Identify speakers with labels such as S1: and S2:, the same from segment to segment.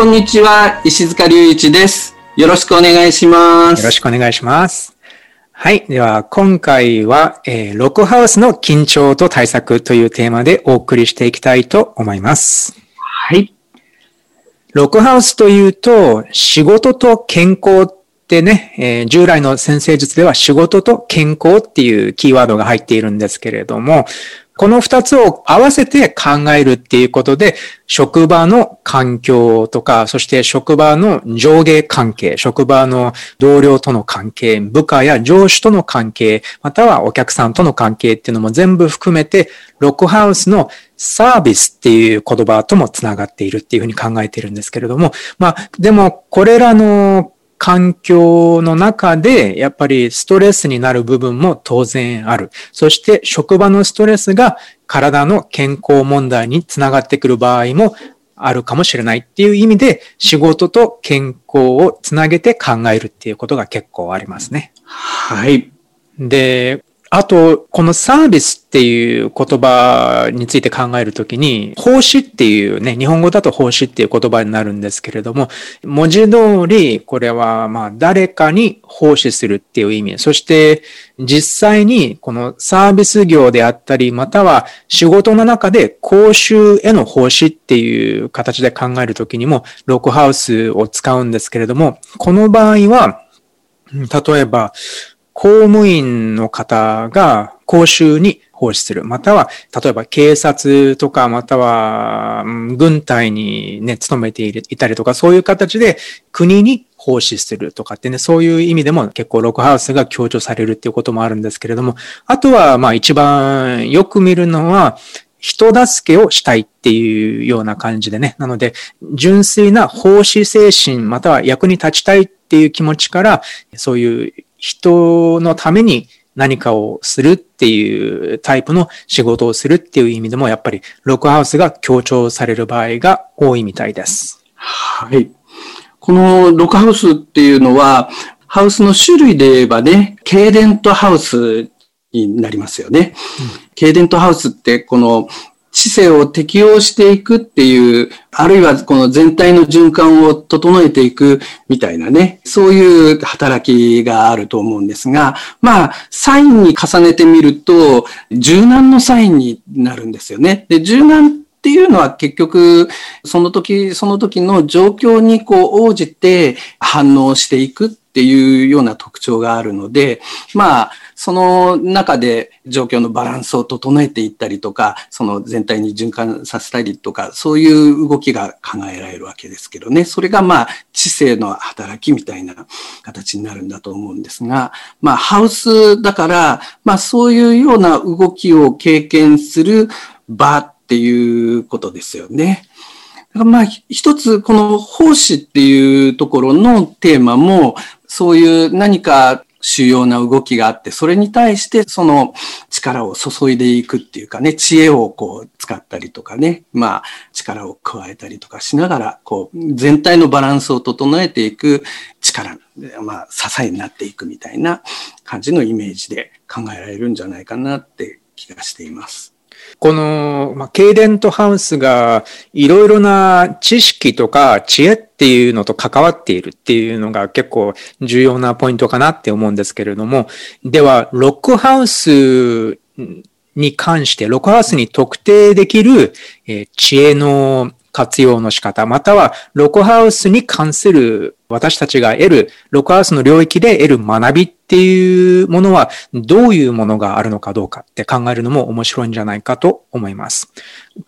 S1: こんにちは石塚隆一ですよろしくお願いします
S2: よろしくお願いしますはい。では、今回は、えー、ロックハウスの緊張と対策というテーマでお送りしていきたいと思います。
S1: はい。
S2: ロックハウスというと、仕事と健康ってね、えー、従来の先生術では仕事と健康っていうキーワードが入っているんですけれども、この二つを合わせて考えるっていうことで、職場の環境とか、そして職場の上下関係、職場の同僚との関係、部下や上司との関係、またはお客さんとの関係っていうのも全部含めて、ロックハウスのサービスっていう言葉ともつながっているっていうふうに考えているんですけれども、まあ、でもこれらの環境の中で、やっぱりストレスになる部分も当然ある。そして職場のストレスが体の健康問題につながってくる場合もあるかもしれないっていう意味で、仕事と健康をつなげて考えるっていうことが結構ありますね。
S1: はい。
S2: で、あと、このサービスっていう言葉について考えるときに、奉仕っていうね、日本語だと奉仕っていう言葉になるんですけれども、文字通り、これはまあ誰かに奉仕するっていう意味、そして実際にこのサービス業であったり、または仕事の中で講習への奉仕っていう形で考えるときにも、ロックハウスを使うんですけれども、この場合は、例えば、公務員の方が講習に奉仕する。または、例えば警察とか、または、軍隊にね、勤めていたりとか、そういう形で国に奉仕するとかってね、そういう意味でも結構ロックハウスが強調されるっていうこともあるんですけれども、あとは、まあ一番よく見るのは、人助けをしたいっていうような感じでね。なので、純粋な奉仕精神、または役に立ちたいっていう気持ちから、そういう人のために何かをするっていうタイプの仕事をするっていう意味でも、やっぱりロックハウスが強調される場合が多いみたいです。
S1: はい。このロックハウスっていうのは、ハウスの種類で言えばね、ケーデントハウスになりますよね。うん、ケーデントハウスってこの知性を適応していくっていう、あるいはこの全体の循環を整えていくみたいなね、そういう働きがあると思うんですが、まあ、サインに重ねてみると、柔軟のサインになるんですよね。で、柔軟っていうのは結局、その時、その時の状況にこう応じて反応していくっていうような特徴があるので、まあ、その中で状況のバランスを整えていったりとか、その全体に循環させたりとか、そういう動きが考えられるわけですけどね。それがまあ、知性の働きみたいな形になるんだと思うんですが、まあ、ハウスだから、まあ、そういうような動きを経験する場っていうことですよね。まあ、一つ、この奉仕っていうところのテーマも、そういう何か主要な動きがあって、それに対してその力を注いでいくっていうかね、知恵をこう使ったりとかね、まあ力を加えたりとかしながら、こう全体のバランスを整えていく力、まあ支えになっていくみたいな感じのイメージで考えられるんじゃないかなって気がしています。
S2: この、まあ、ケイデントハウスがいろいろな知識とか知恵っていうのと関わっているっていうのが結構重要なポイントかなって思うんですけれども、では、ロックハウスに関して、ロックハウスに特定できる、え知恵の活用の仕方、またはロックハウスに関する私たちが得る、ロックハウスの領域で得る学びっていうものはどういうものがあるのかどうかって考えるのも面白いんじゃないかと思います。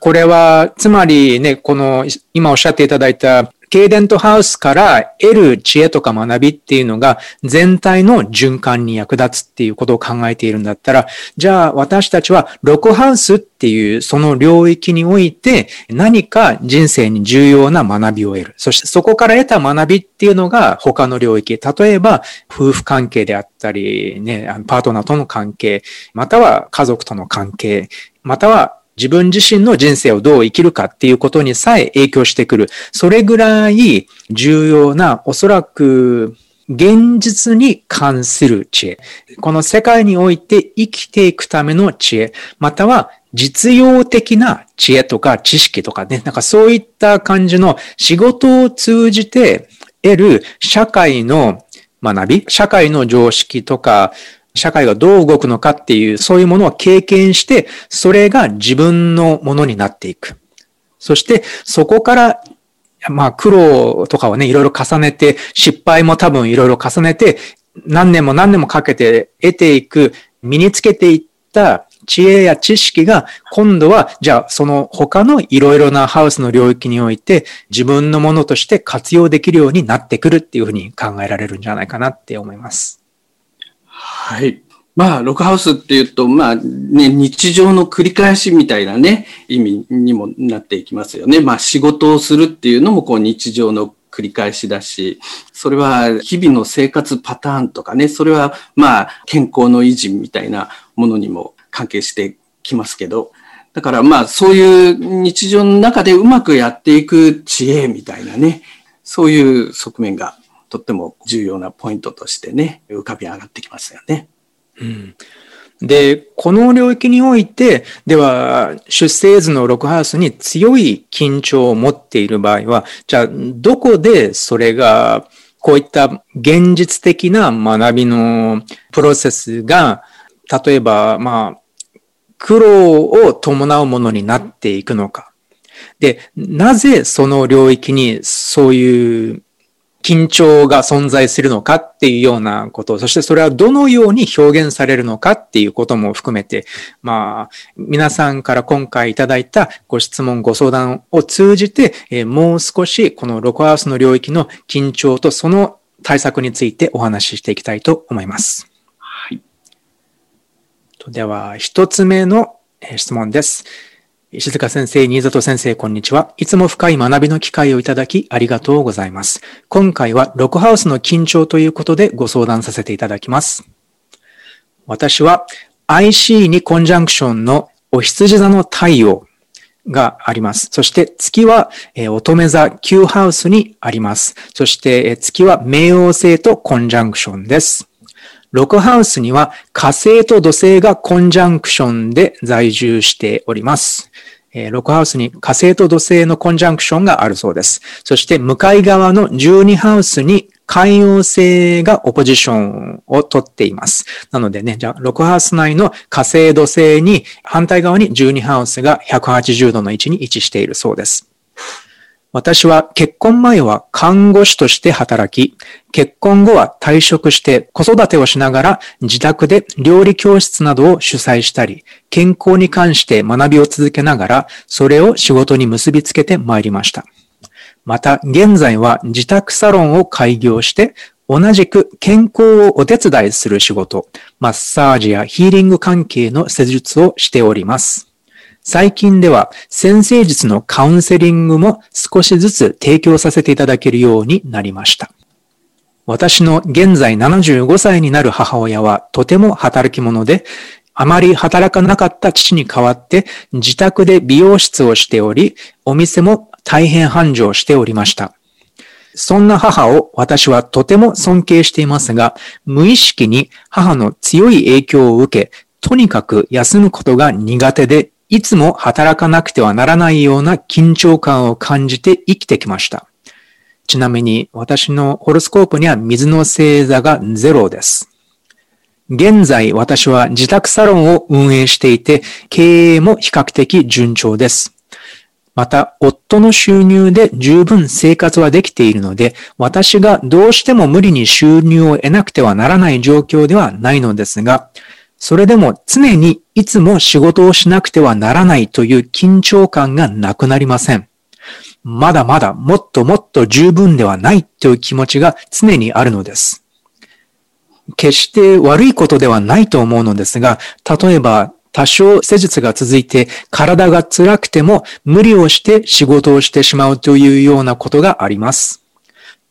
S2: これは、つまりね、この今おっしゃっていただいたケイデントハウスから得る知恵とか学びっていうのが全体の循環に役立つっていうことを考えているんだったら、じゃあ私たちはロコハウスっていうその領域において何か人生に重要な学びを得る。そしてそこから得た学びっていうのが他の領域。例えば夫婦関係であったり、ね、パートナーとの関係、または家族との関係、または自分自身の人生をどう生きるかっていうことにさえ影響してくる。それぐらい重要な、おそらく現実に関する知恵。この世界において生きていくための知恵。または実用的な知恵とか知識とかね。なんかそういった感じの仕事を通じて得る社会の学び、社会の常識とか、社会がどう動くのかっていう、そういうものを経験して、それが自分のものになっていく。そして、そこから、まあ、苦労とかをね、いろいろ重ねて、失敗も多分いろいろ重ねて、何年も何年もかけて得ていく、身につけていった知恵や知識が、今度は、じゃあ、その他のいろいろなハウスの領域において、自分のものとして活用できるようになってくるっていうふうに考えられるんじゃないかなって思います。
S1: はい。まあ、ログハウスっていうと、まあ、ね、日常の繰り返しみたいなね、意味にもなっていきますよね。まあ、仕事をするっていうのも、こう、日常の繰り返しだし、それは日々の生活パターンとかね、それはまあ健康の維持みたいなものにも関係してきますけど、だからまあそういう日常の中でうまくやっていく知恵みたいなね、そういう側面がとっても重要なポイントとしてね、浮かび上がってきますよね。
S2: うん。で、この領域において、では、出生図のロクハウスに強い緊張を持っている場合は、じゃあ、どこでそれが、こういった現実的な学びのプロセスが、例えば、まあ、苦労を伴うものになっていくのか。で、なぜその領域にそういう緊張が存在するのかっていうようなこと、そしてそれはどのように表現されるのかっていうことも含めて、まあ、皆さんから今回いただいたご質問、ご相談を通じて、えもう少しこのロコハウスの領域の緊張とその対策についてお話ししていきたいと思います。はい。では、一つ目の質問です。石塚先生、新里先生、こんにちは。いつも深い学びの機会をいただきありがとうございます。今回はロクハウスの緊張ということでご相談させていただきます。私は IC にコンジャンクションのお羊座の太陽があります。そして月は、え乙女座 Q ハウスにあります。そして、え月は冥王星とコンジャンクションです。ロクハウスには火星と土星がコンジャンクションで在住しております。えー、ロクハウスに火星と土星のコンジャンクションがあるそうです。そして向かい側の12ハウスに海王星がオポジションを取っています。なのでね、じゃあ、ロクハウス内の火星土星に反対側に12ハウスが180度の位置に位置しているそうです。私は結婚前は看護師として働き、結婚後は退職して子育てをしながら自宅で料理教室などを主催したり、健康に関して学びを続けながら、それを仕事に結びつけてまいりました。また、現在は自宅サロンを開業して、同じく健康をお手伝いする仕事、マッサージやヒーリング関係の施術をしております。最近では先生術のカウンセリングも少しずつ提供させていただけるようになりました。私の現在75歳になる母親はとても働き者で、あまり働かなかった父に代わって自宅で美容室をしており、お店も大変繁盛しておりました。そんな母を私はとても尊敬していますが、無意識に母の強い影響を受け、とにかく休むことが苦手でいつも働かなくてはならないような緊張感を感じて生きてきました。ちなみに私のホロスコープには水の星座がゼロです。現在私は自宅サロンを運営していて経営も比較的順調です。また、夫の収入で十分生活はできているので、私がどうしても無理に収入を得なくてはならない状況ではないのですが、それでも常にいつも仕事をしなくてはならないという緊張感がなくなりません。まだまだもっともっと十分ではないという気持ちが常にあるのです。決して悪いことではないと思うのですが、例えば多少施術が続いて体が辛くても無理をして仕事をしてしまうというようなことがあります。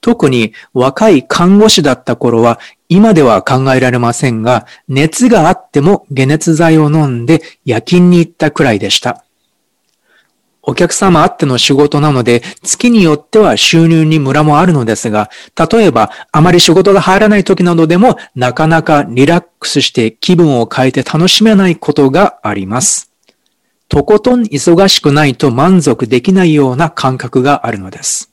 S2: 特に若い看護師だった頃は今では考えられませんが、熱があっても解熱剤を飲んで夜勤に行ったくらいでした。お客様あっての仕事なので、月によっては収入にムラもあるのですが、例えばあまり仕事が入らない時などでも、なかなかリラックスして気分を変えて楽しめないことがあります。とことん忙しくないと満足できないような感覚があるのです。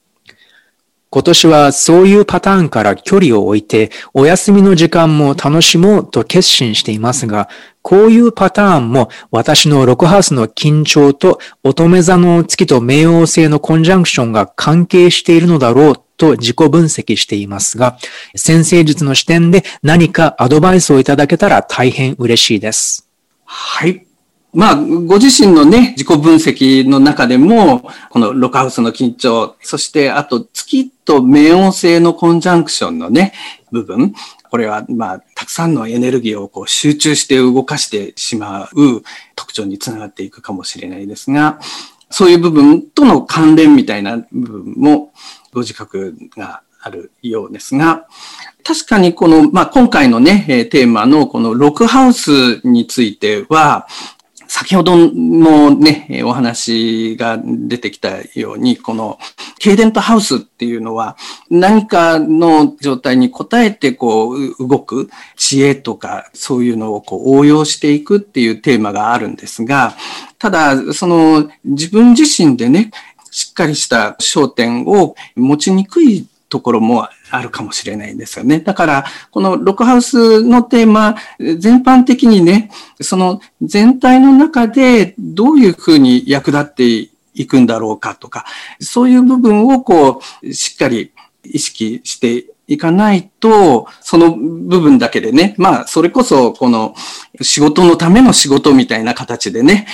S2: 今年はそういうパターンから距離を置いて、お休みの時間も楽しもうと決心していますが、こういうパターンも私のロクハウスの緊張と乙女座の月と冥王星のコンジャンクションが関係しているのだろうと自己分析していますが、先生術の視点で何かアドバイスをいただけたら大変嬉しいです。
S1: はい。まあ、ご自身のね、自己分析の中でも、このロカウスの緊張、そしてあと月と冥王星のコンジャンクションのね、部分、これは、まあ、たくさんのエネルギーをこう集中して動かしてしまう特徴につながっていくかもしれないですが、そういう部分との関連みたいな部分もご自覚があるようですが、確かにこの、まあ、今回のね、テーマのこのロックハウスについては、先ほどもね、お話が出てきたように、この、ケイデントハウスっていうのは、何かの状態に応えてこう、動く知恵とか、そういうのをこう応用していくっていうテーマがあるんですが、ただ、その、自分自身でね、しっかりした焦点を持ちにくいところもあるかもしれないんですよね。だから、このロックハウスのテーマ、全般的にね、その全体の中でどういうふうに役立っていくんだろうかとか、そういう部分をこう、しっかり意識していかないと、その部分だけでね、まあ、それこそ、この仕事のための仕事みたいな形でね、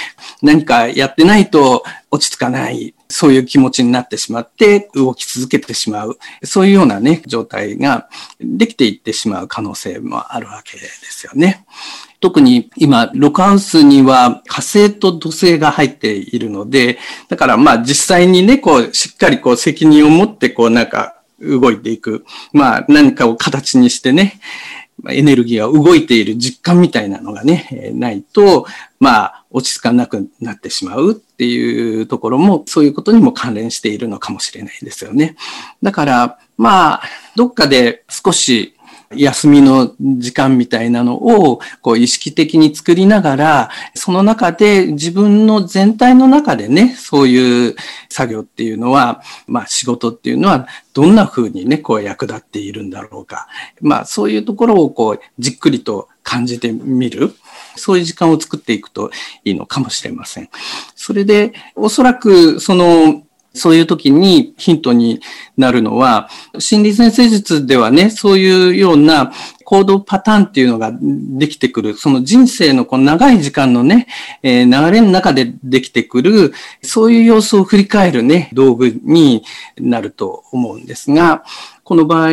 S1: 何かやってないと落ち着かない、そういう気持ちになってしまって動き続けてしまう、そういうようなね、状態ができていってしまう可能性もあるわけですよね。特に今、ロカウスには火星と土星が入っているので、だからまあ実際にね、こう、しっかりこう責任を持ってこうなんか動いていく。まあ何かを形にしてね、エネルギーが動いている実感みたいなのがね、ないと、まあ落ち着かなくなってしまうっていうところも、そういうことにも関連しているのかもしれないですよね。だから、まあ、どっかで少し休みの時間みたいなのをこう意識的に作りながら、その中で自分の全体の中でね、そういう作業っていうのは、まあ仕事っていうのはどんな風にね、こう役立っているんだろうか。まあそういうところをこうじっくりと感じてみる。そういう時間を作っていくといいのかもしれません。それで、おそらくそのそういう時にヒントになるのは、心理先生術ではね、そういうような行動パターンっていうのができてくる、その人生のこの長い時間のね、えー、流れの中でできてくる、そういう様子を振り返るね、道具になると思うんですが、この場合、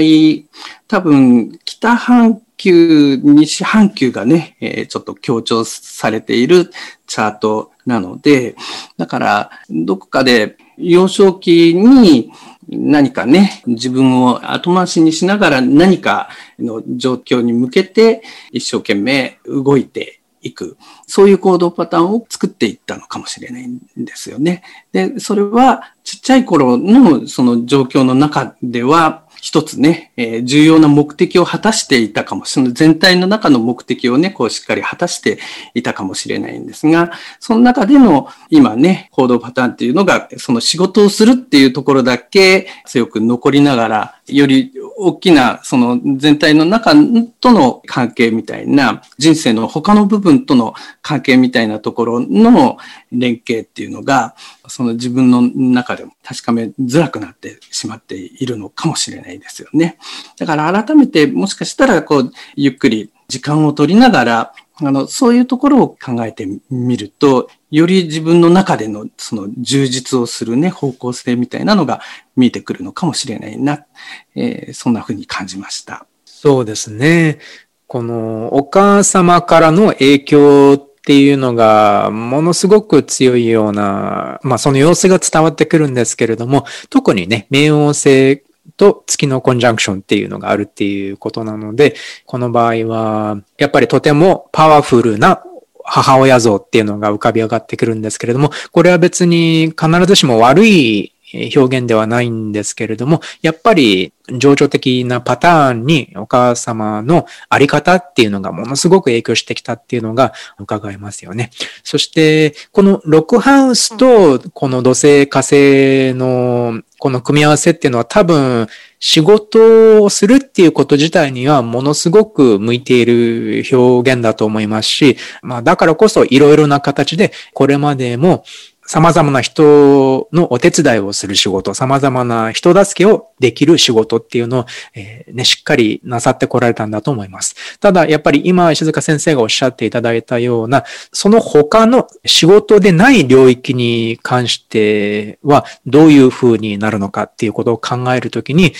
S1: 多分、北半球、西半球がね、えー、ちょっと強調されているチャートなので、だから、どこかで幼少期に何かね、自分を後回しにしながら何かの状況に向けて一生懸命動いていく。そういう行動パターンを作っていったのかもしれないんですよね。で、それはちっちゃい頃のその状況の中では一つね、えー、重要な目的を果たしていたかもしれない。全体の中の目的をね、こうしっかり果たしていたかもしれないんですが、その中での今ね、行動パターンっていうのが、その仕事をするっていうところだけ強く残りながら、より大きなその全体の中との関係みたいな、人生の他の部分との関係みたいなところの連携っていうのが、その自分の中でも確かめづらくなってしまっているのかもしれないですよね。だから改めてもしかしたらこう、ゆっくり時間を取りながら、あの、そういうところを考えてみると、より自分の中でのその充実をするね、方向性みたいなのが見えてくるのかもしれないな、えー、そんなふうに感じました。
S2: そうですね。このお母様からの影響っていうのがものすごく強いような、まあその様子が伝わってくるんですけれども、特にね、冥王星と月のコンジャンクションっていうのがあるっていうことなので、この場合は、やっぱりとてもパワフルな母親像っていうのが浮かび上がってくるんですけれども、これは別に必ずしも悪い表現ではないんですけれども、やっぱり情緒的なパターンにお母様のあり方っていうのがものすごく影響してきたっていうのが伺えますよね。そして、このロックハウスとこの土星火星のこの組み合わせっていうのは多分仕事をするっていうこと自体にはものすごく向いている表現だと思いますし、まあだからこそいろいろな形でこれまでも様々な人のお手伝いをする仕事、様々な人助けをできる仕事っていうのを、えー、ね、しっかりなさってこられたんだと思います。ただ、やっぱり今、石塚先生がおっしゃっていただいたような、その他の仕事でない領域に関しては、どういう風になるのかっていうことを考えるときに、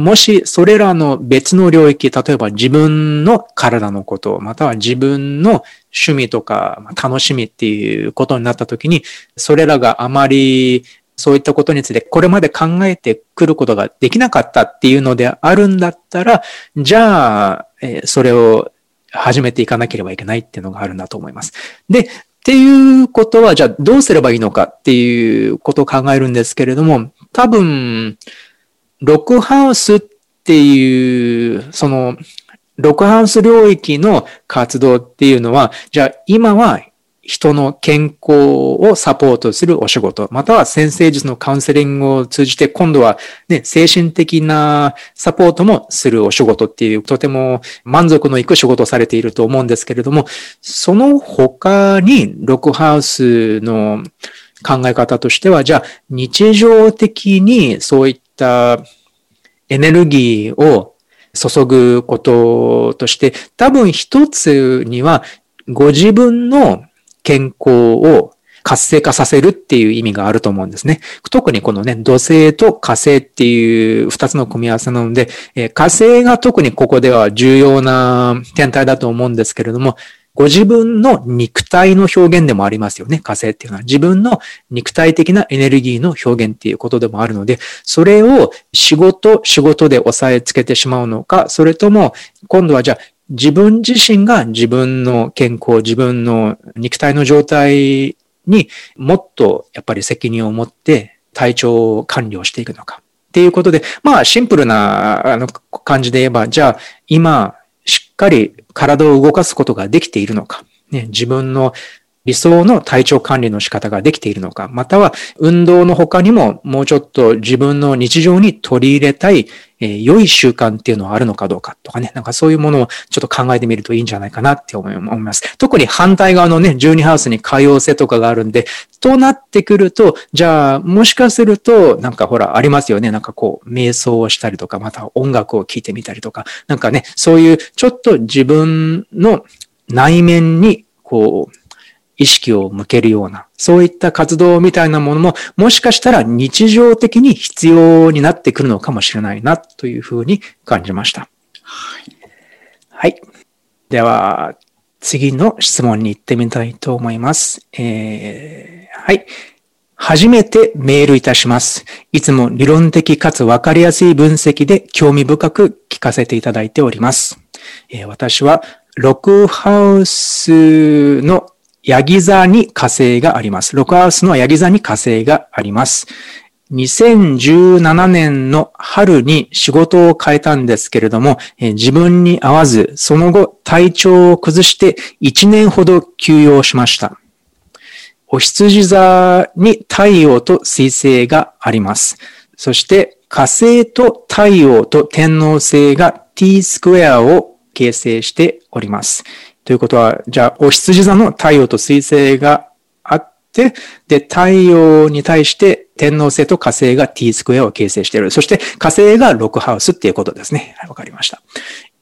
S2: もしそれらの別の領域、例えば自分の体のこと、または自分の趣味とか楽しみっていうことになった時に、それらがあまりそういったことについてこれまで考えてくることができなかったっていうのであるんだったら、じゃあ、それを始めていかなければいけないっていうのがあるんだと思います。で、っていうことは、じゃあどうすればいいのかっていうことを考えるんですけれども、多分、ロックハウスっていう、その、ロックハウス領域の活動っていうのは、じゃあ今は人の健康をサポートするお仕事、または先生術のカウンセリングを通じて、今度はね、精神的なサポートもするお仕事っていう、とても満足のいく仕事をされていると思うんですけれども、その他にロックハウスの考え方としては、じゃあ日常的にそういったエネルギーを注ぐこととして、多分一つにはご自分の健康を活性化させるっていう意味があると思うんですね。特にこのね、土星と火星っていう二つの組み合わせなので、火星が特にここでは重要な天体だと思うんですけれども、ご自分の肉体の表現でもありますよね。火星っていうのは自分の肉体的なエネルギーの表現っていうことでもあるので、それを仕事、仕事で押さえつけてしまうのか、それとも今度はじゃあ自分自身が自分の健康、自分の肉体の状態にもっとやっぱり責任を持って体調を管理をしていくのか。っていうことで、まあシンプルなあの感じで言えば、じゃあ今かり体を動かすことができているのか、ね、自分の理想の体調管理の仕方ができているのか、または運動の他にももうちょっと自分の日常に取り入れたい、えー、良い習慣っていうのはあるのかどうかとかね、なんかそういうものをちょっと考えてみるといいんじゃないかなって思います。特に反対側のね、12ハウスに可用性とかがあるんで、となってくると、じゃあもしかすると、なんかほら、ありますよね。なんかこう、瞑想をしたりとか、また音楽を聴いてみたりとか、なんかね、そういうちょっと自分の内面にこう、意識を向けるような、そういった活動みたいなものも、もしかしたら日常的に必要になってくるのかもしれないな、というふうに感じました。はい。はい。では、次の質問に行ってみたいと思います。えー、はい。初めてメールいたします。いつも理論的かつわかりやすい分析で興味深く聞かせていただいております。えー、私は、ロックハウスのヤギ座に火星があります。ロクハウスのヤギ座に火星があります。2017年の春に仕事を変えたんですけれども、自分に合わず、その後体調を崩して1年ほど休養しました。お羊座に太陽と水星があります。そして火星と太陽と天王星が t スクエアを形成しております。ということは、じゃあ、お羊座の太陽と水星があって、で、太陽に対して天王星と火星が t スクエアを形成している。そして火星が6ハウスっていうことですね。わかりました。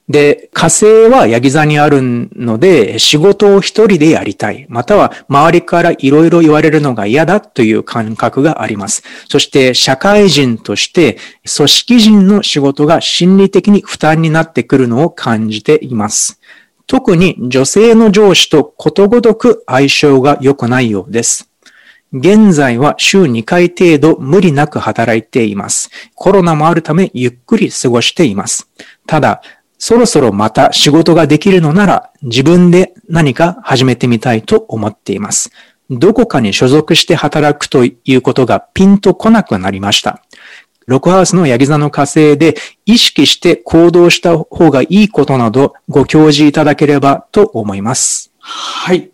S2: で、火星はヤギ座にあるので、仕事を一人でやりたい。または、周りからいろいろ言われるのが嫌だという感覚があります。そして、社会人として、組織人の仕事が心理的に負担になってくるのを感じています。特に女性の上司とことごとく相性が良くないようです。現在は週2回程度無理なく働いています。コロナもあるためゆっくり過ごしています。ただ、そろそろまた仕事ができるのなら自分で何か始めてみたいと思っています。どこかに所属して働くということがピンとこなくなりました。ロクハウスのヤギ座の火星で意識して行動した方がいいことなどご教示いただければと思います。
S1: はい。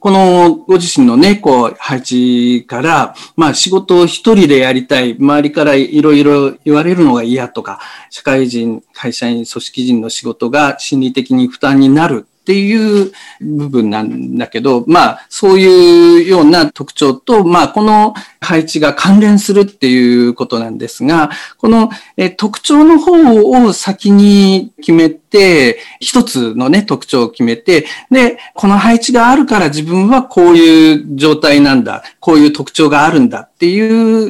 S1: このご自身のね、こう、配置から、まあ仕事を一人でやりたい、周りからいろいろ言われるのが嫌とか、社会人、会社員、組織人の仕事が心理的に負担になるっていう部分なんだけど、まあ、そういうような特徴と、まあ、この配置が関連するっていうことなんですが、この特徴の方を先に決めて、一つのね、特徴を決めて、で、この配置があるから自分はこういう状態なんだ、こういう特徴があるんだってい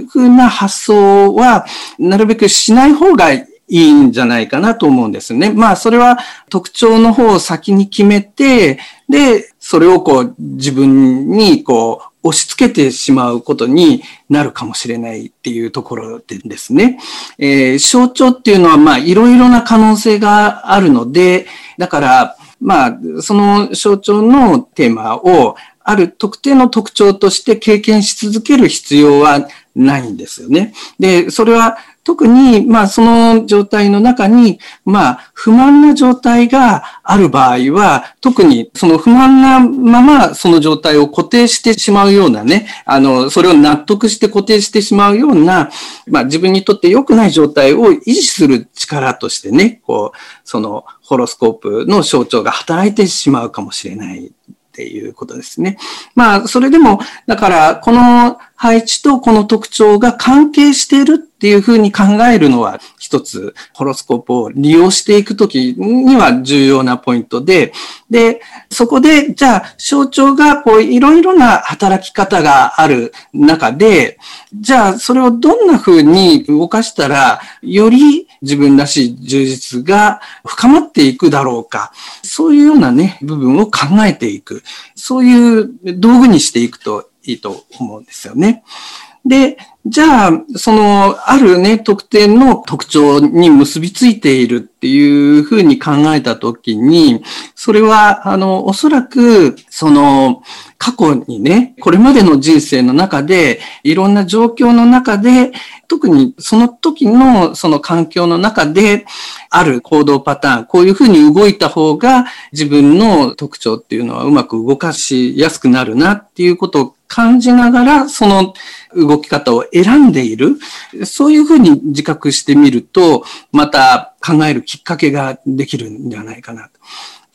S1: うふうな発想は、なるべくしない方がいいんじゃないかなと思うんですね。まあ、それは特徴の方を先に決めて、で、それをこう自分にこう押し付けてしまうことになるかもしれないっていうところでですね。えー、象徴っていうのはまあいろいろな可能性があるので、だからまあその象徴のテーマをある特定の特徴として経験し続ける必要はないんですよね。で、それは特に、まあ、その状態の中に、まあ、不満な状態がある場合は、特にその不満なままその状態を固定してしまうようなね、あの、それを納得して固定してしまうような、まあ、自分にとって良くない状態を維持する力としてね、こう、そのホロスコープの象徴が働いてしまうかもしれないっていうことですね。まあ、それでも、だから、この配置とこの特徴が関係しているっていうふうに考えるのは一つホロスコープを利用していくときには重要なポイントで、で、そこでじゃあ象徴がこういろいろな働き方がある中で、じゃあそれをどんなふうに動かしたらより自分らしい充実が深まっていくだろうか。そういうようなね、部分を考えていく。そういう道具にしていくといいと思うんですよね。で、じゃあ、その、あるね、特定の特徴に結びついているっていうふうに考えたときに、それは、あの、おそらく、その、過去にね、これまでの人生の中で、いろんな状況の中で、特にその時のその環境の中で、ある行動パターン、こういうふうに動いた方が自分の特徴っていうのはうまく動かしやすくなるなっていうことを感じながら、その動き方を選んでいる。そういうふうに自覚してみると、また考えるきっかけができるんじゃないかなと。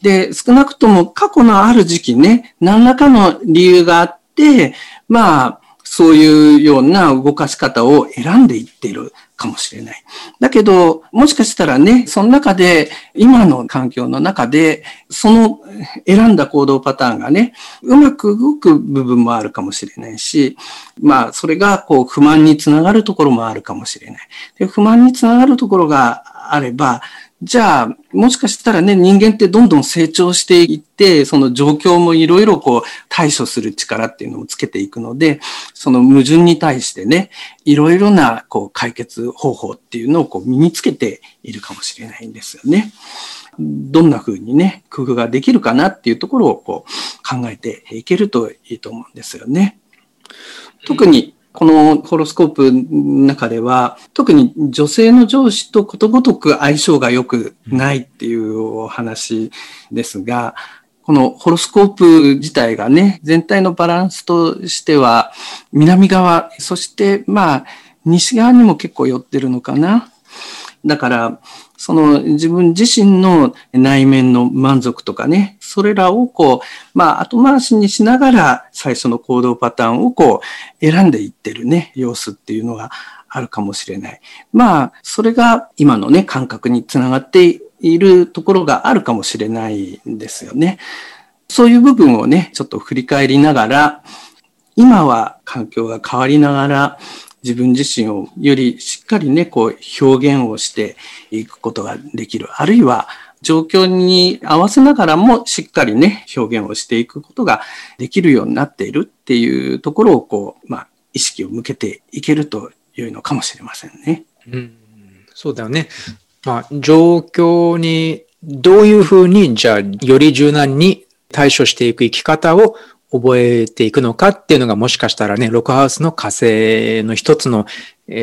S1: で、少なくとも過去のある時期ね、何らかの理由があって、まあ、そういうような動かし方を選んでいっているかもしれない。だけど、もしかしたらね、その中で、今の環境の中で、その選んだ行動パターンがね、うまく動く部分もあるかもしれないし、まあ、それがこう不満につながるところもあるかもしれない。で不満につながるところがあれば、じゃあ、もしかしたらね、人間ってどんどん成長していって、その状況もいろいろこう対処する力っていうのをつけていくので、その矛盾に対してね、いろいろなこう解決方法っていうのをこう身につけているかもしれないんですよね。どんな風にね、工夫ができるかなっていうところをこう考えていけるといいと思うんですよね。特にこのホロスコープの中では、特に女性の上司とことごとく相性が良くないっていうお話ですが、このホロスコープ自体がね、全体のバランスとしては、南側、そしてまあ、西側にも結構寄ってるのかな。だから、その自分自身の内面の満足とかね、それらをこう、まあ後回しにしながら最初の行動パターンをこう選んでいってるね、様子っていうのがあるかもしれない。まあ、それが今のね、感覚につながっているところがあるかもしれないんですよね。そういう部分をね、ちょっと振り返りながら、今は環境が変わりながら、自分自身をよりしっかりね、こう表現をしていくことができる。あるいは状況に合わせながらもしっかりね、表現をしていくことができるようになっているっていうところをこう、まあ、意識を向けていけるというのかもしれませんね。
S2: うん、そうだよね。まあ、状況にどういうふうに、じゃあ、より柔軟に対処していく生き方を覚えていくのかっていうのがもしかしたらね、ロックハウスの火星の一つの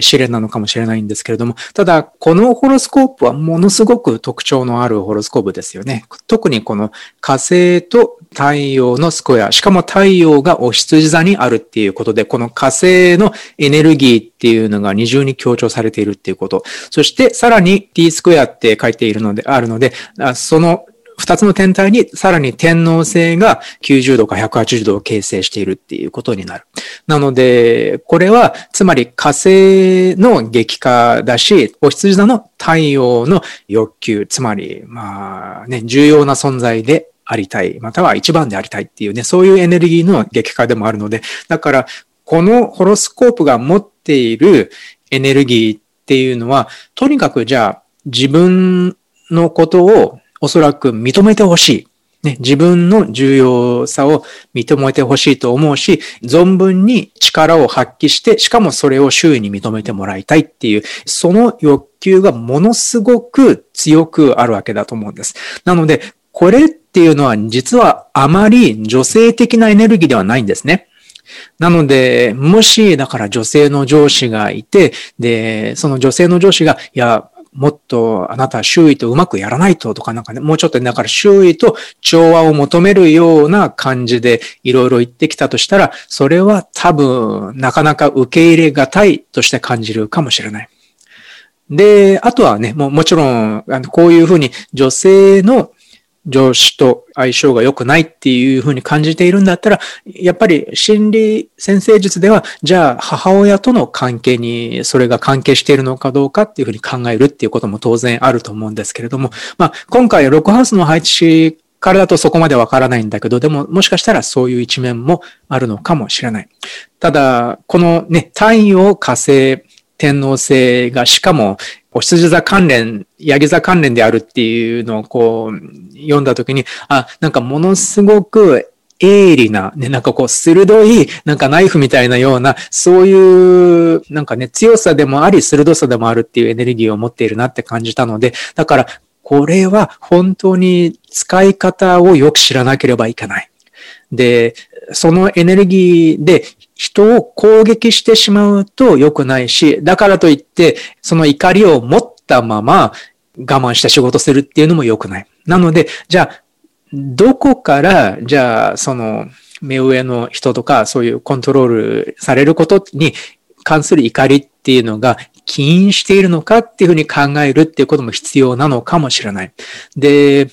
S2: 試練なのかもしれないんですけれども、ただ、このホロスコープはものすごく特徴のあるホロスコープですよね。特にこの火星と太陽のスクエア、しかも太陽がお羊座にあるっていうことで、この火星のエネルギーっていうのが二重に強調されているっていうこと。そしてさらに t スクエアって書いているので、あるので、その二つの天体にさらに天王星が90度か180度を形成しているっていうことになる。なので、これは、つまり火星の激化だし、お羊座の太陽の欲求、つまり、まあね、重要な存在でありたい、または一番でありたいっていうね、そういうエネルギーの激化でもあるので、だから、このホロスコープが持っているエネルギーっていうのは、とにかくじゃあ、自分のことをおそらく認めてほしい。ね、自分の重要さを認めてほしいと思うし、存分に力を発揮して、しかもそれを周囲に認めてもらいたいっていう、その欲求がものすごく強くあるわけだと思うんです。なので、これっていうのは実はあまり女性的なエネルギーではないんですね。なので、もし、だから女性の上司がいて、で、その女性の上司が、いや、もっとあなたは周囲とうまくやらないととかなんかね、もうちょっとだから周囲と調和を求めるような感じでいろいろ言ってきたとしたら、それは多分なかなか受け入れがたいとして感じるかもしれない。で、あとはね、ももちろん、あのこういうふうに女性の上司と相性が良くないっていうふうに感じているんだったら、やっぱり心理先生術では、じゃあ母親との関係にそれが関係しているのかどうかっていうふうに考えるっていうことも当然あると思うんですけれども、まあ今回ロックハウスの配置からだとそこまでわからないんだけど、でももしかしたらそういう一面もあるのかもしれない。ただ、このね、太陽、火星、天皇星がしかもお羊座関連、ヤギ座関連であるっていうのをこう読んだときに、あ、なんかものすごく鋭利な、ね、なんかこう鋭い、なんかナイフみたいなような、そういう、なんかね、強さでもあり、鋭さでもあるっていうエネルギーを持っているなって感じたので、だから、これは本当に使い方をよく知らなければいけない。で、そのエネルギーで人を攻撃してしまうと良くないし、だからといって、その怒りを持ったまま我慢して仕事するっていうのも良くない。なので、じゃあ、どこから、じゃあ、その、目上の人とか、そういうコントロールされることに関する怒りっていうのが起因しているのかっていうふうに考えるっていうことも必要なのかもしれない。で、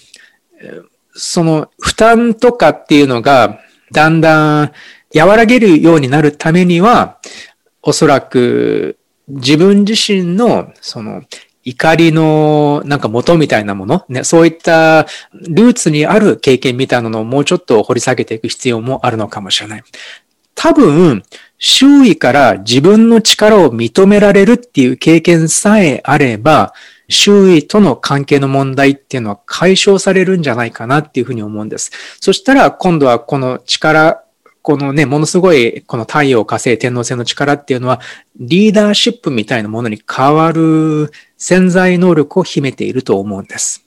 S2: その負担とかっていうのがだんだん和らげるようになるためには、おそらく自分自身のその怒りのなんか元みたいなもの、ね、そういったルーツにある経験みたいなのをもうちょっと掘り下げていく必要もあるのかもしれない。多分、周囲から自分の力を認められるっていう経験さえあれば、周囲との関係の問題っていうのは解消されるんじゃないかなっていうふうに思うんです。そしたら今度はこの力、このね、ものすごいこの太陽火星天皇星の力っていうのはリーダーシップみたいなものに変わる潜在能力を秘めていると思うんです。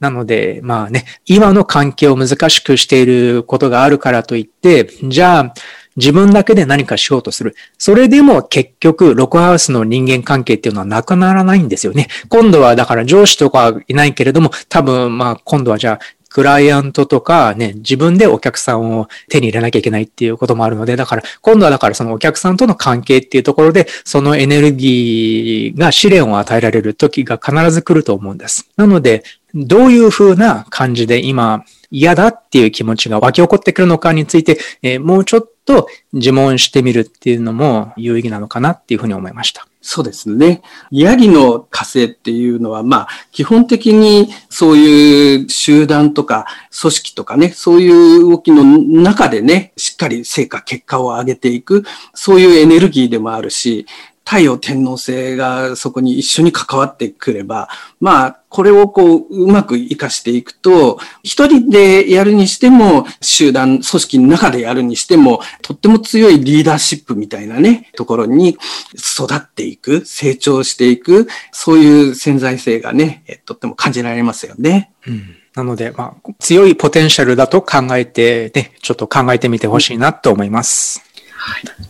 S2: なので、まあね、今の関係を難しくしていることがあるからといって、じゃあ、自分だけで何かしようとする。それでも結局、ロクハウスの人間関係っていうのはなくならないんですよね。今度はだから上司とかいないけれども、多分まあ今度はじゃあクライアントとかね、自分でお客さんを手に入れなきゃいけないっていうこともあるので、だから今度はだからそのお客さんとの関係っていうところで、そのエネルギーが試練を与えられる時が必ず来ると思うんです。なので、どういうふうな感じで今嫌だっていう気持ちが湧き起こってくるのかについて、えー、もうちょっとと自問してみるっていうのも有意義なのかなっていうふうに思いました。
S1: そうですね。ヤギの火星っていうのは、まあ、基本的にそういう集団とか組織とかね、そういう動きの中でね、しっかり成果、結果を上げていく、そういうエネルギーでもあるし、太陽天皇星がそこに一緒に関わってくれば、まあ、これをこう、うまく活かしていくと、一人でやるにしても、集団、組織の中でやるにしても、とっても強いリーダーシップみたいなね、ところに育っていく、成長していく、そういう潜在性がね、とっても感じられますよね。
S2: うんなので、まあ、強いポテンシャルだと考えて、ね、ちょっと考えてみてほしいなと思います。はい。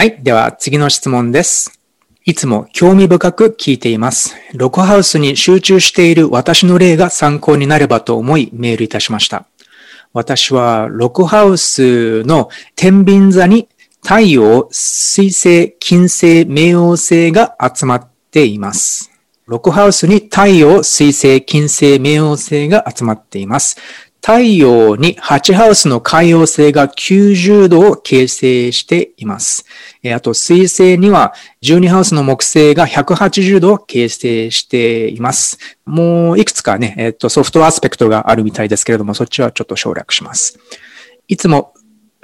S2: はい。では、次の質問です。いつも興味深く聞いています。ロコハウスに集中している私の例が参考になればと思いメールいたしました。私はロコハウスの天秤座に太陽、水星、金星、冥王星が集まっています。ロコハウスに太陽、水星、金星、冥王星が集まっています。太陽に8ハウスの海洋星が90度を形成しています。あと、水星には12ハウスの木星が180度を形成しています。もういくつかね、えっと、ソフトアスペクトがあるみたいですけれども、そっちはちょっと省略します。いつも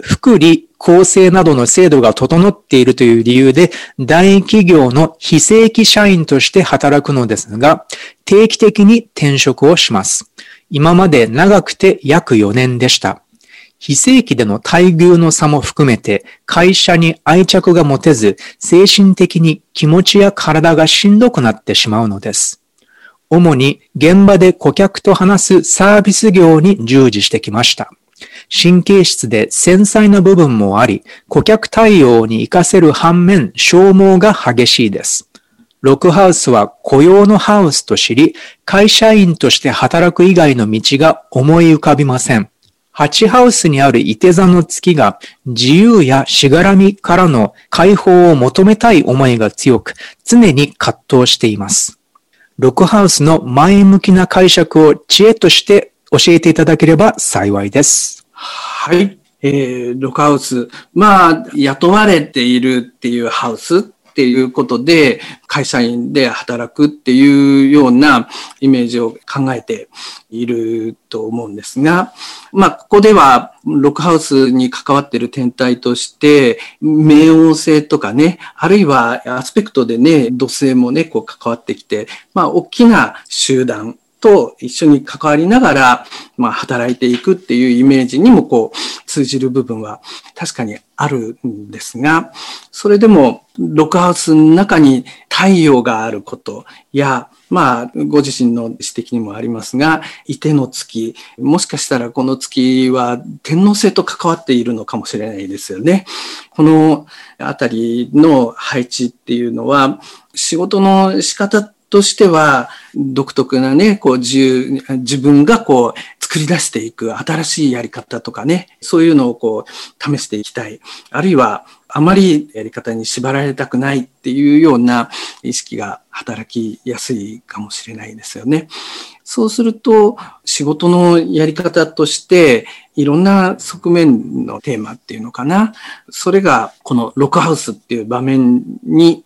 S2: 福利、公正などの制度が整っているという理由で、大企業の非正規社員として働くのですが、定期的に転職をします。今まで長くて約4年でした。非正規での待遇の差も含めて会社に愛着が持てず精神的に気持ちや体がしんどくなってしまうのです。主に現場で顧客と話すサービス業に従事してきました。神経質で繊細な部分もあり、顧客対応に活かせる反面消耗が激しいです。ロックハウスは雇用のハウスと知り、会社員として働く以外の道が思い浮かびません。ハチハウスにある伊手座の月が自由やしがらみからの解放を求めたい思いが強く、常に葛藤しています。ロックハウスの前向きな解釈を知恵として教えていただければ幸いです。
S1: はい。えー、ロックハウス。まあ、雇われているっていうハウスっていうことで、会社員で働くっていうようなイメージを考えていると思うんですが、まあ、ここでは、ロックハウスに関わっている天体として、冥王星とかね、あるいはアスペクトでね、土星もね、こう関わってきて、まあ、大きな集団、と一緒に関わりながら、まあ、働いていくっていうイメージにもこう通じる部分は確かにあるんですが、それでもロックハウスの中に太陽があることや、まあ、ご自身の指摘にもありますが、いての月、もしかしたらこの月は天皇星と関わっているのかもしれないですよね。このあたりの配置っていうのは、仕事の仕方としては、独特なね、こう自、自分がこう作り出していく新しいやり方とかね、そういうのをこう試していきたい。あるいは、あまりやり方に縛られたくないっていうような意識が働きやすいかもしれないですよね。そうすると、仕事のやり方として、いろんな側面のテーマっていうのかな。それが、このロックハウスっていう場面に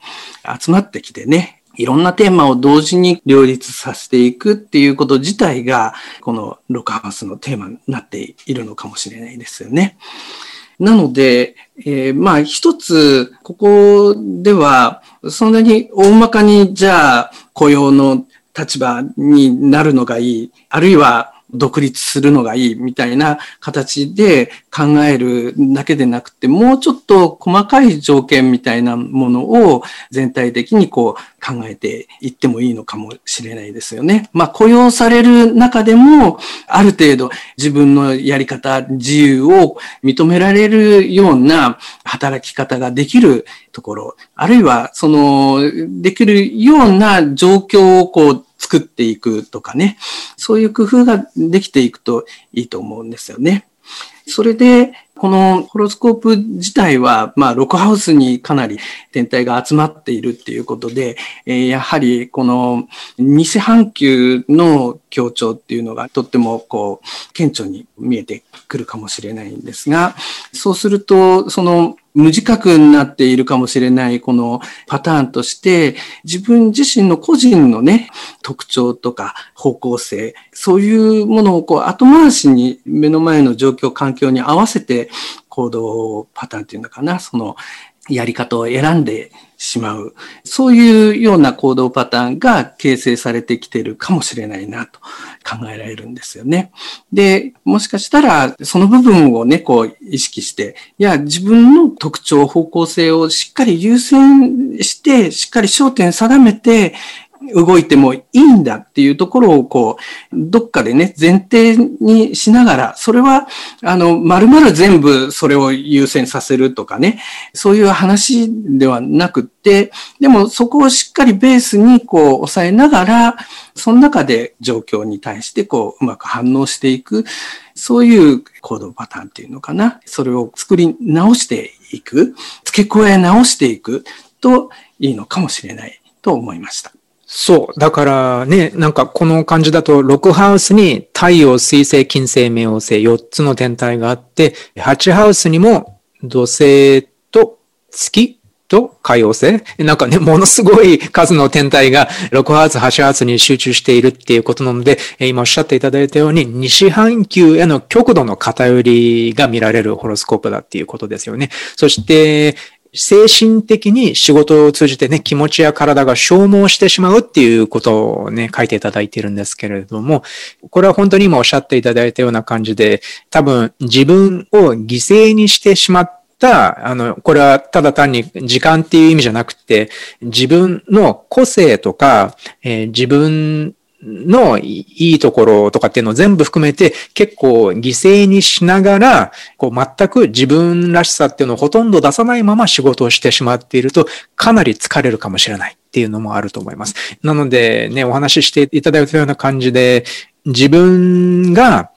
S1: 集まってきてね、いろんなテーマを同時に両立させていくっていうこと自体が、このロカハウスのテーマになっているのかもしれないですよね。なので、えー、まあ一つ、ここでは、そんなに大まかにじゃあ雇用の立場になるのがいい、あるいは独立するのがいいみたいな形で考えるだけでなくて、もうちょっと細かい条件みたいなものを全体的にこう考えていってもいいのかもしれないですよね。まあ雇用される中でも、ある程度自分のやり方、自由を認められるような働き方ができるところ、あるいはそのできるような状況をこう作っていくとかね、そういう工夫ができていくといいと思うんですよね。それで、このホロスコープ自体は、まあ、ロックハウスにかなり天体が集まっているっていうことで、えー、やはりこの西半球の強調っていうのがとってもこう、顕著に見えてくるかもしれないんですが、そうすると、その無自覚になっているかもしれないこのパターンとして、自分自身の個人のね、特徴とか方向性、そういうものをこう後回しに目の前の状況、環境に合わせて行動パターンっていうのかな、そのやり方を選んでしまう。そういうような行動パターンが形成されてきてるかもしれないなと考えられるんですよね。で、もしかしたらその部分をね、こう意識して、いや、自分の特徴、方向性をしっかり優先して、しっかり焦点定めて、動いてもいいんだっていうところをこう、どっかでね、前提にしながら、それは、あの、まるまる全部それを優先させるとかね、そういう話ではなくって、でもそこをしっかりベースにこう、抑えながら、その中で状況に対してこう、うまく反応していく、そういう行動パターンっていうのかな。それを作り直していく、付け加え直していくといいのかもしれないと思いました。
S2: そう。だからね、なんかこの感じだと、6ハウスに太陽、水星、金星、冥王星、4つの天体があって、8ハウスにも土星と月と海王星なんかね、ものすごい数の天体が6ハウス、8ハウスに集中しているっていうことなので、今おっしゃっていただいたように、西半球への極度の偏りが見られるホロスコープだっていうことですよね。そして、精神的に仕事を通じてね、気持ちや体が消耗してしまうっていうことをね、書いていただいているんですけれども、これは本当に今おっしゃっていただいたような感じで、多分自分を犠牲にしてしまった、あの、これはただ単に時間っていう意味じゃなくて、自分の個性とか、えー、自分のいいところとかっていうのを全部含めて結構犠牲にしながら、こう全く自分らしさっていうのをほとんど出さないまま仕事をしてしまっているとかなり疲れるかもしれないっていうのもあると思います。なのでね、お話ししていただいたような感じで自分が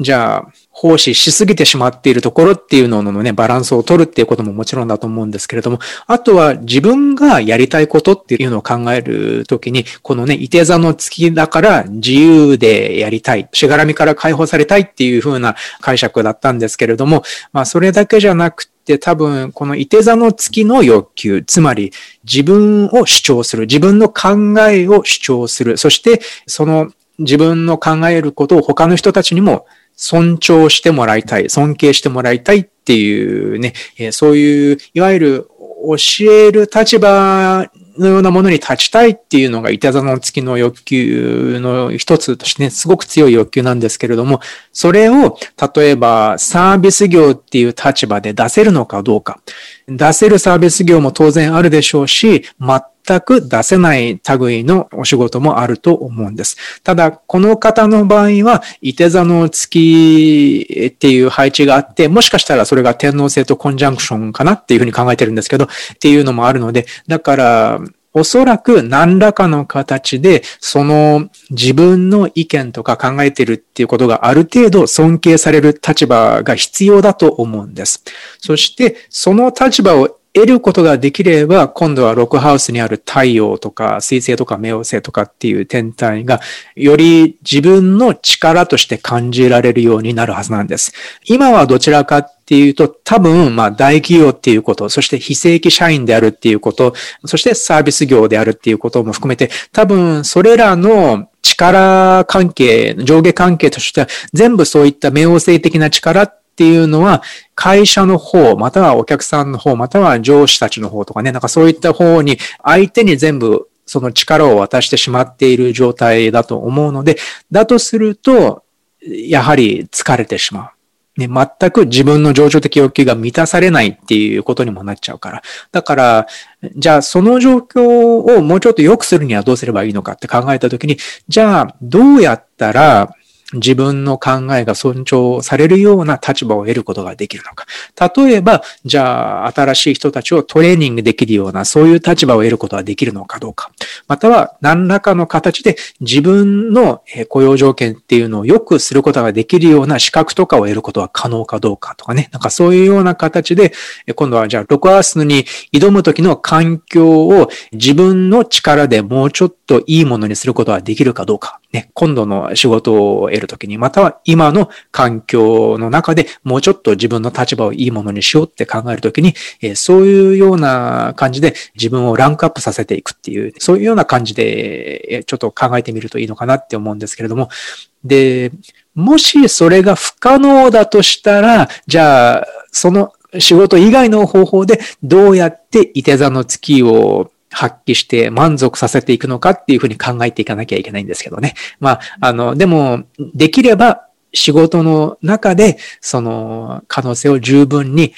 S2: じゃあ奉仕しすぎてしまっているところっていうののね、バランスを取るっていうことももちろんだと思うんですけれども、あとは自分がやりたいことっていうのを考えるときに、このね、伊手座の月だから自由でやりたい、しがらみから解放されたいっていう風な解釈だったんですけれども、まあそれだけじゃなくて、多分、この伊手座の月の欲求、つまり自分を主張する、自分の考えを主張する、そしてその自分の考えることを他の人たちにも尊重してもらいたい、尊敬してもらいたいっていうね、そういう、いわゆる教える立場のようなものに立ちたいっていうのが、いたざの月の欲求の一つとしてね、すごく強い欲求なんですけれども、それを、例えばサービス業っていう立場で出せるのかどうか。出せるサービス業も当然あるでしょうし、全く出せない類のお仕事もあると思うんです。ただ、この方の場合は、伊手座の月っていう配置があって、もしかしたらそれが天皇星とコンジャンクションかなっていうふうに考えてるんですけど、っていうのもあるので、だから、おそらく何らかの形で、その自分の意見とか考えてるっていうことがある程度尊敬される立場が必要だと思うんです。そして、その立場を得ることができれば、今度はロックハウスにある太陽とか水星とか冥王星とかっていう天体が、より自分の力として感じられるようになるはずなんです。今はどちらかっていうと、多分、まあ、大企業っていうこと、そして非正規社員であるっていうこと、そしてサービス業であるっていうことも含めて、多分、それらの力関係、上下関係としては、全部そういった冥王星的な力っっていうのは、会社の方、またはお客さんの方、または上司たちの方とかね、なんかそういった方に、相手に全部その力を渡してしまっている状態だと思うので、だとすると、やはり疲れてしまう。ね、全く自分の情緒的欲求が満たされないっていうことにもなっちゃうから。だから、じゃあその状況をもうちょっと良くするにはどうすればいいのかって考えたときに、じゃあどうやったら自分の考えが尊重されるような立場を得ることができるのか。例えば、じゃあ、新しい人たちをトレーニングできるような、そういう立場を得ることができるのかどうか。または、何らかの形で自分の雇用条件っていうのを良くすることができるような資格とかを得ることは可能かどうかとかね。なんかそういうような形で、今度はじゃあ、ロクアースに挑む時の環境を自分の力でもうちょっといいものにすることができるかどうか。ね、今度の仕事を得るときに、または今の環境の中でもうちょっと自分の立場をいいものにしようって考えるときに、えそういうような感じで自分をランクアップさせていくっていう、そういうような感じで、ちょっと考えてみるといいのかなって思うんですけれども、で、もしそれが不可能だとしたら、じゃあ、その仕事以外の方法でどうやっていて座の月を発揮して満足させていくのかっていうふうに考えていかなきゃいけないんですけどね。まあ、あの、でも、できれば仕事の中で、その可能性を十分に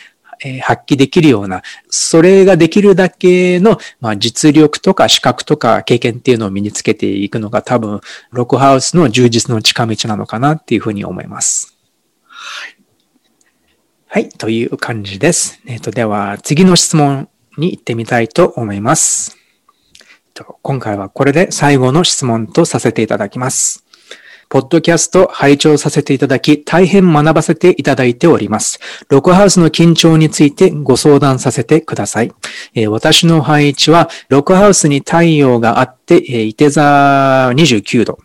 S2: 発揮できるような、それができるだけの、まあ、実力とか資格とか経験っていうのを身につけていくのが多分、ロックハウスの充実の近道なのかなっていうふうに思います。はい。はい、という感じです。えっ、と、では次の質問に行ってみたいと思います。今回はこれで最後の質問とさせていただきます。ポッドキャスト拝聴させていただき、大変学ばせていただいております。ロクハウスの緊張についてご相談させてください。えー、私の配置は、ロクハウスに太陽があって、えー、いて座29度。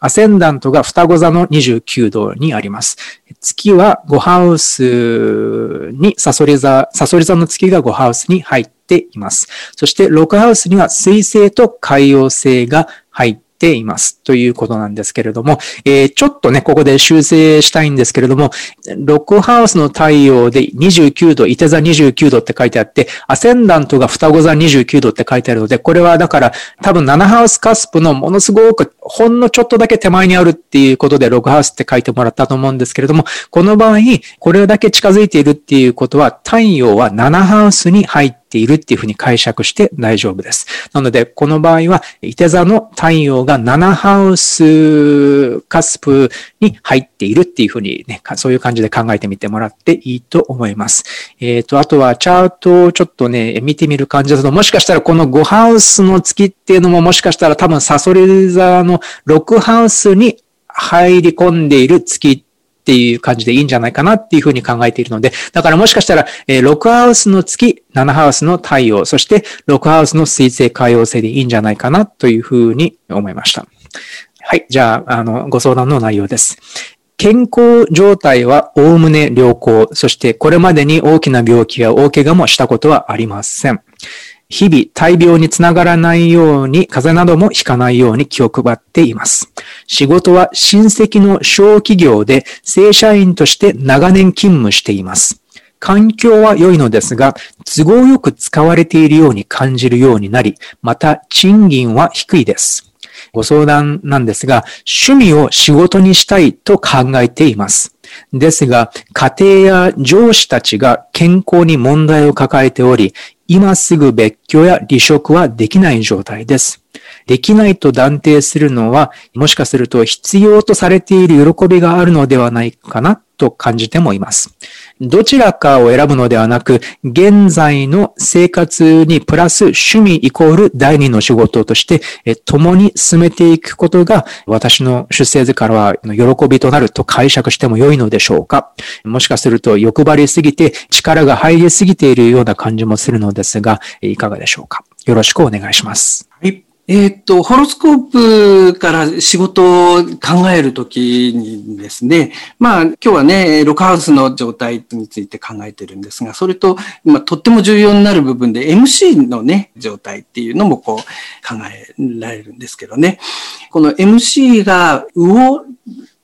S2: アセンダントが双子座の29度にあります。月は5ハウスに、サソリ座、サソリ座の月が5ハウスに入っています。そして6ハウスには水星と海洋星が入ってています。ということなんですけれども、えー、ちょっとね、ここで修正したいんですけれども、ロックハウスの太陽で29度、いて座29度って書いてあって、アセンダントが双子座29度って書いてあるので、これはだから多分7ハウスカスプのものすごくほんのちょっとだけ手前にあるっていうことでログハウスって書いてもらったと思うんですけれども、この場合、これだけ近づいているっていうことは、太陽は7ハウスに入ってているっていうふうに解釈して大丈夫です。なので、この場合は、伊手座の太陽が7ハウスカスプに入っているっていうふうにね、そういう感じで考えてみてもらっていいと思います。えっ、ー、と、あとはチャートをちょっとね、見てみる感じだと、もしかしたらこの5ハウスの月っていうのももしかしたら多分サソリ座の6ハウスに入り込んでいる月っていう感じでいいんじゃないかなっていうふうに考えているので、だからもしかしたら、え6ハウスの月、7ハウスの太陽、そして6ハウスの水星海洋星でいいんじゃないかなというふうに思いました。はい。じゃあ、あの、ご相談の内容です。健康状態はおおむね良好。そしてこれまでに大きな病気や大怪我もしたことはありません。日々大病につながらないように、風邪などもひかないように気を配っています。仕事は親戚の小企業で正社員として長年勤務しています。環境は良いのですが、都合よく使われているように感じるようになり、また賃金は低いです。ご相談なんですが、趣味を仕事にしたいと考えています。ですが、家庭や上司たちが健康に問題を抱えており、今すぐ別居や離職はできない状態です。できないと断定するのは、もしかすると必要とされている喜びがあるのではないかなと感じてもいます。どちらかを選ぶのではなく、現在の生活にプラス趣味イコール第二の仕事として、共に進めていくことが私の出生図からは喜びとなると解釈しても良いのでしょうかもしかすると欲張りすぎて力が入りすぎているような感じもするのですが、いかがでしょうかよろしくお願いします。
S1: はい。えっ、と、ホロスコープから仕事を考えるときにですね、まあ今日はね、ロックハウスの状態について考えてるんですが、それと、まあ、とっても重要になる部分で MC のね、状態っていうのもこう考えられるんですけどね。この MC が魚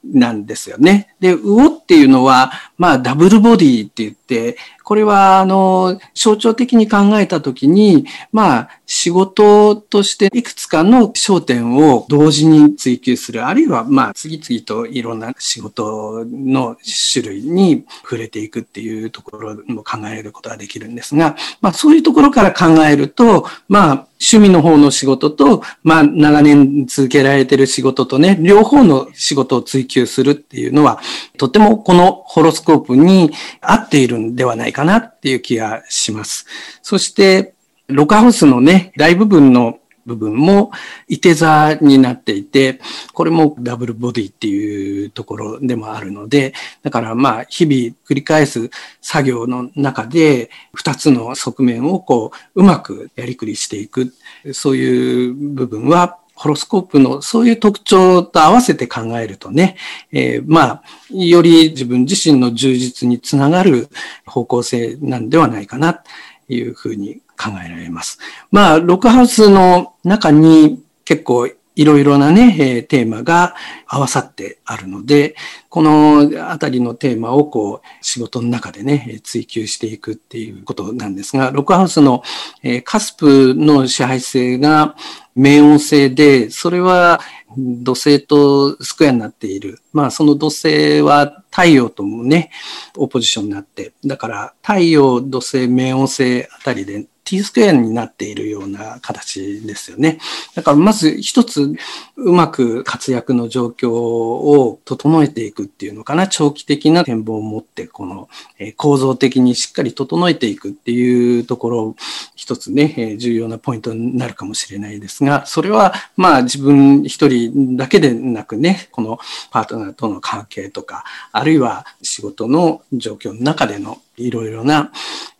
S1: なんですよね。で、魚っていうのは、まあ、ダブルボディって言って、これは、あの、象徴的に考えたときに、まあ、仕事としていくつかの焦点を同時に追求する、あるいは、まあ、次々といろんな仕事の種類に触れていくっていうところも考えることができるんですが、まあ、そういうところから考えると、まあ、趣味の方の仕事と、まあ、長年続けられてる仕事とね、両方の仕事を追求するっていうのは、とてもこのホロスコープに合っているんではないかなっていう気がします。そして、ロカハウスのね、大部分の部分もいて座になっていて、これもダブルボディっていうところでもあるので、だからまあ日々繰り返す作業の中で二つの側面をこううまくやりくりしていく、そういう部分はホロスコープのそういう特徴と合わせて考えるとね、えー、まあ、より自分自身の充実につながる方向性なんではないかな、というふうに考えられます。まあ、ロックハウスの中に結構いろいろなね、えー、テーマが合わさってあるので、このあたりのテーマをこう仕事の中でね、追求していくっていうことなんですが、ロックハウスの、えー、カスプの支配性が冥王星で、それは土星とスクエアになっている。まあその土星は太陽ともね、オポジションになって、だから太陽、土星、冥王星あたりで t スクエアになっているような形ですよね。だからまず一つうまく活躍の状況を整えていくっていうのかな。長期的な展望を持って、この構造的にしっかり整えていくっていうところ、一つね、重要なポイントになるかもしれないですが、それはまあ自分一人だけでなくね、このパートナーとの関係とか、あるいは仕事の状況の中でのいろいろな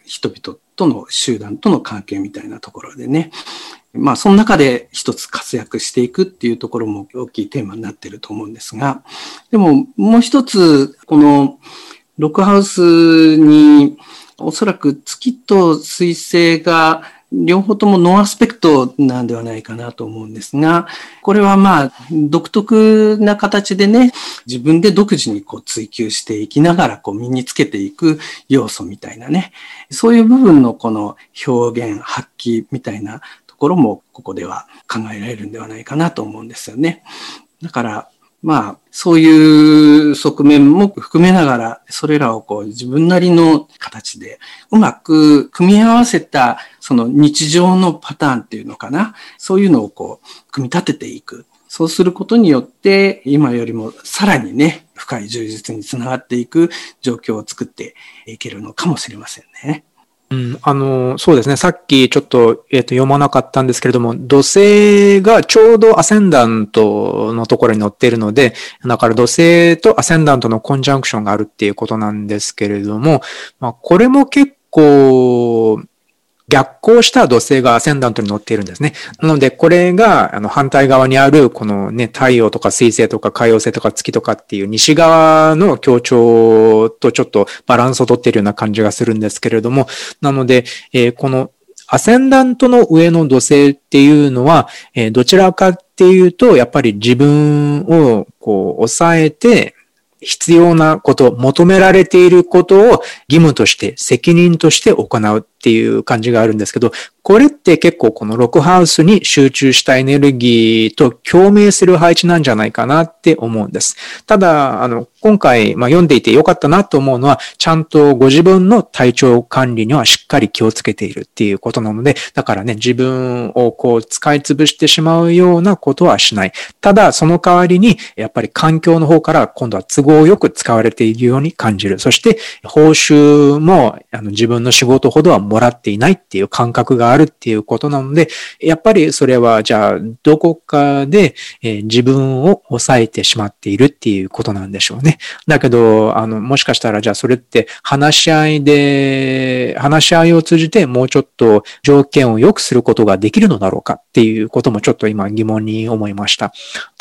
S1: 人々との集団との関係みたいなところでね、まあその中で一つ活躍していくっていうところも大きいテーマになってると思うんですが、でももう一つ、このロックハウスにおそらく月と水星が両方ともノーアスペクトなんではないかなと思うんですが、これはまあ、独特な形でね、自分で独自にこう追求していきながらこう身につけていく要素みたいなね、そういう部分のこの表現、発揮みたいなところもここでは考えられるんではないかなと思うんですよね。だから、まあ、そういう側面も含めながら、それらをこう自分なりの形でうまく組み合わせた、その日常のパターンっていうのかな。そういうのをこう、組み立てていく。そうすることによって、今よりもさらにね、深い充実につながっていく状況を作っていけるのかもしれませんね。
S2: うん、あの、そうですね。さっきちょっと、えっ、ー、と、読まなかったんですけれども、土星がちょうどアセンダントのところに載っているので、だから土星とアセンダントのコンジャンクションがあるっていうことなんですけれども、まあ、これも結構、逆行した土星がアセンダントに乗っているんですね。なので、これが、あの、反対側にある、このね、太陽とか水星とか海洋星とか月とかっていう西側の協調とちょっとバランスをとっているような感じがするんですけれども、なので、えー、このアセンダントの上の土星っていうのは、えー、どちらかっていうと、やっぱり自分をこう抑えて、必要なこと、求められていることを義務として、責任として行うっていう感じがあるんですけど、これって結構このロックハウスに集中したエネルギーと共鳴する配置なんじゃないかなって思うんです。ただ、あの、今回、まあ、読んでいてよかったなと思うのは、ちゃんとご自分の体調管理にはしっかり気をつけているっていうことなので、だからね、自分をこう使い潰してしまうようなことはしない。ただ、その代わりに、やっぱり環境の方から今度は都合よく使われているように感じる。そして、報酬もあの自分の仕事ほどはもらっていないっていう感覚があるっていうことなので、やっぱりそれはじゃあどこかで、えー、自分を抑えてしまっているっていうことなんでしょうね。だけど、あの、もしかしたらじゃあそれって話し合いで、話し合いを通じてもうちょっと条件を良くすることができるのだろうかっていうこともちょっと今疑問に思いました。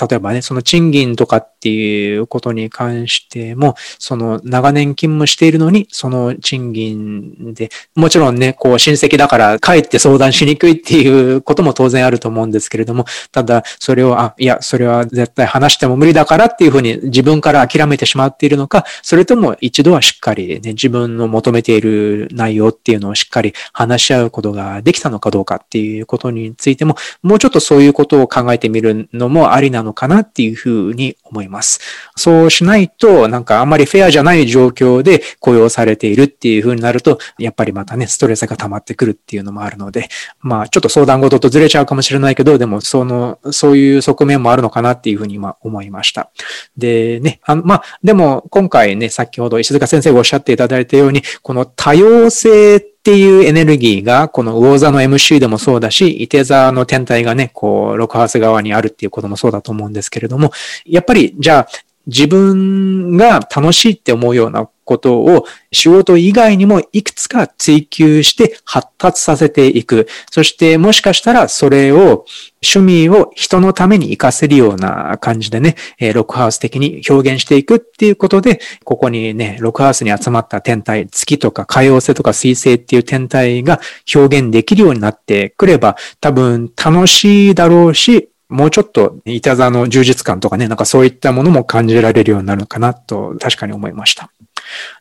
S2: 例えばね、その賃金とかっっていうことに関しても、その長年勤務しているのに、その賃金で、もちろんね、こう親戚だから帰って相談しにくいっていうことも当然あると思うんですけれども、ただそれを、あ、いや、それは絶対話しても無理だからっていうふうに自分から諦めてしまっているのか、それとも一度はしっかりね、自分の求めている内容っていうのをしっかり話し合うことができたのかどうかっていうことについても、もうちょっとそういうことを考えてみるのもありなのかなっていうふうに思います。ますそうしないと、なんかあんまりフェアじゃない状況で雇用されているっていうふうになると、やっぱりまたね、ストレスが溜まってくるっていうのもあるので、まあちょっと相談事とずれちゃうかもしれないけど、でもその、そういう側面もあるのかなっていうふうに今思いました。でね、あの、まあでも今回ね、先ほど石塚先生がおっしゃっていただいたように、この多様性っていうエネルギーが、この魚座の MC でもそうだし、伊手座の天体がね、こう、六ハウス側にあるっていうこともそうだと思うんですけれども、やっぱり、じゃあ、自分が楽しいって思うようなことを仕事以外にもいくつか追求して発達させていく。そしてもしかしたらそれを趣味を人のために活かせるような感じでね、ロックハウス的に表現していくっていうことで、ここにね、ロックハウスに集まった天体、月とか海洋星とか水星っていう天体が表現できるようになってくれば、多分楽しいだろうし、もうちょっと、いた座の充実感とかね、なんかそういったものも感じられるようになるのかなと、確かに思いました。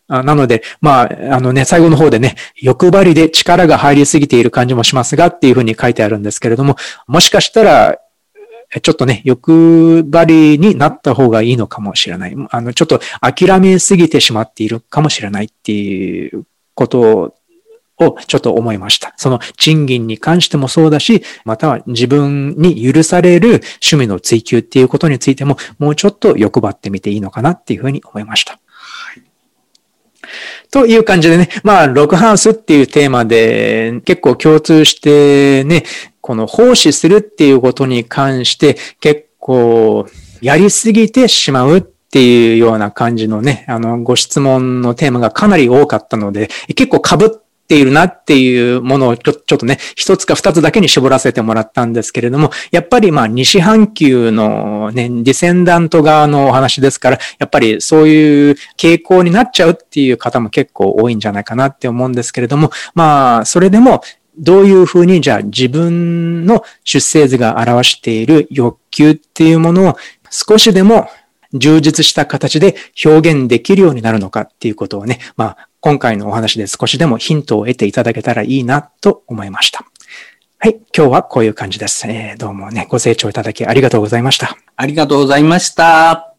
S2: なので、まあ、あのね、最後の方でね、欲張りで力が入りすぎている感じもしますがっていうふうに書いてあるんですけれども、もしかしたら、ちょっとね、欲張りになった方がいいのかもしれない。あの、ちょっと諦めすぎてしまっているかもしれないっていうことをちょっと思いました。その賃金に関してもそうだし、または自分に許される趣味の追求っていうことについても、もうちょっと欲張ってみていいのかなっていうふうに思いました。という感じでね、まあ、ログハウスっていうテーマで結構共通してね、この奉仕するっていうことに関して結構やりすぎてしまうっていうような感じのね、あの、ご質問のテーマがかなり多かったので、結構被っているなっていうものをちょちょっとね、一つか二つだけに絞らせてもらったんですけれども、やっぱりまあ西半球のね、ディセンダント側のお話ですから、やっぱりそういう傾向になっちゃうっていう方も結構多いんじゃないかなって思うんですけれども、まあ、それでもどういうふうにじゃあ自分の出生図が表している欲求っていうものを少しでも充実した形で表現できるようになるのかっていうことをね、まあ、今回のお話で少しでもヒントを得ていただけたらいいなと思いました。はい。今日はこういう感じです。えー、どうもね、ご清聴いただきありがとうございました。
S1: ありがとうございました。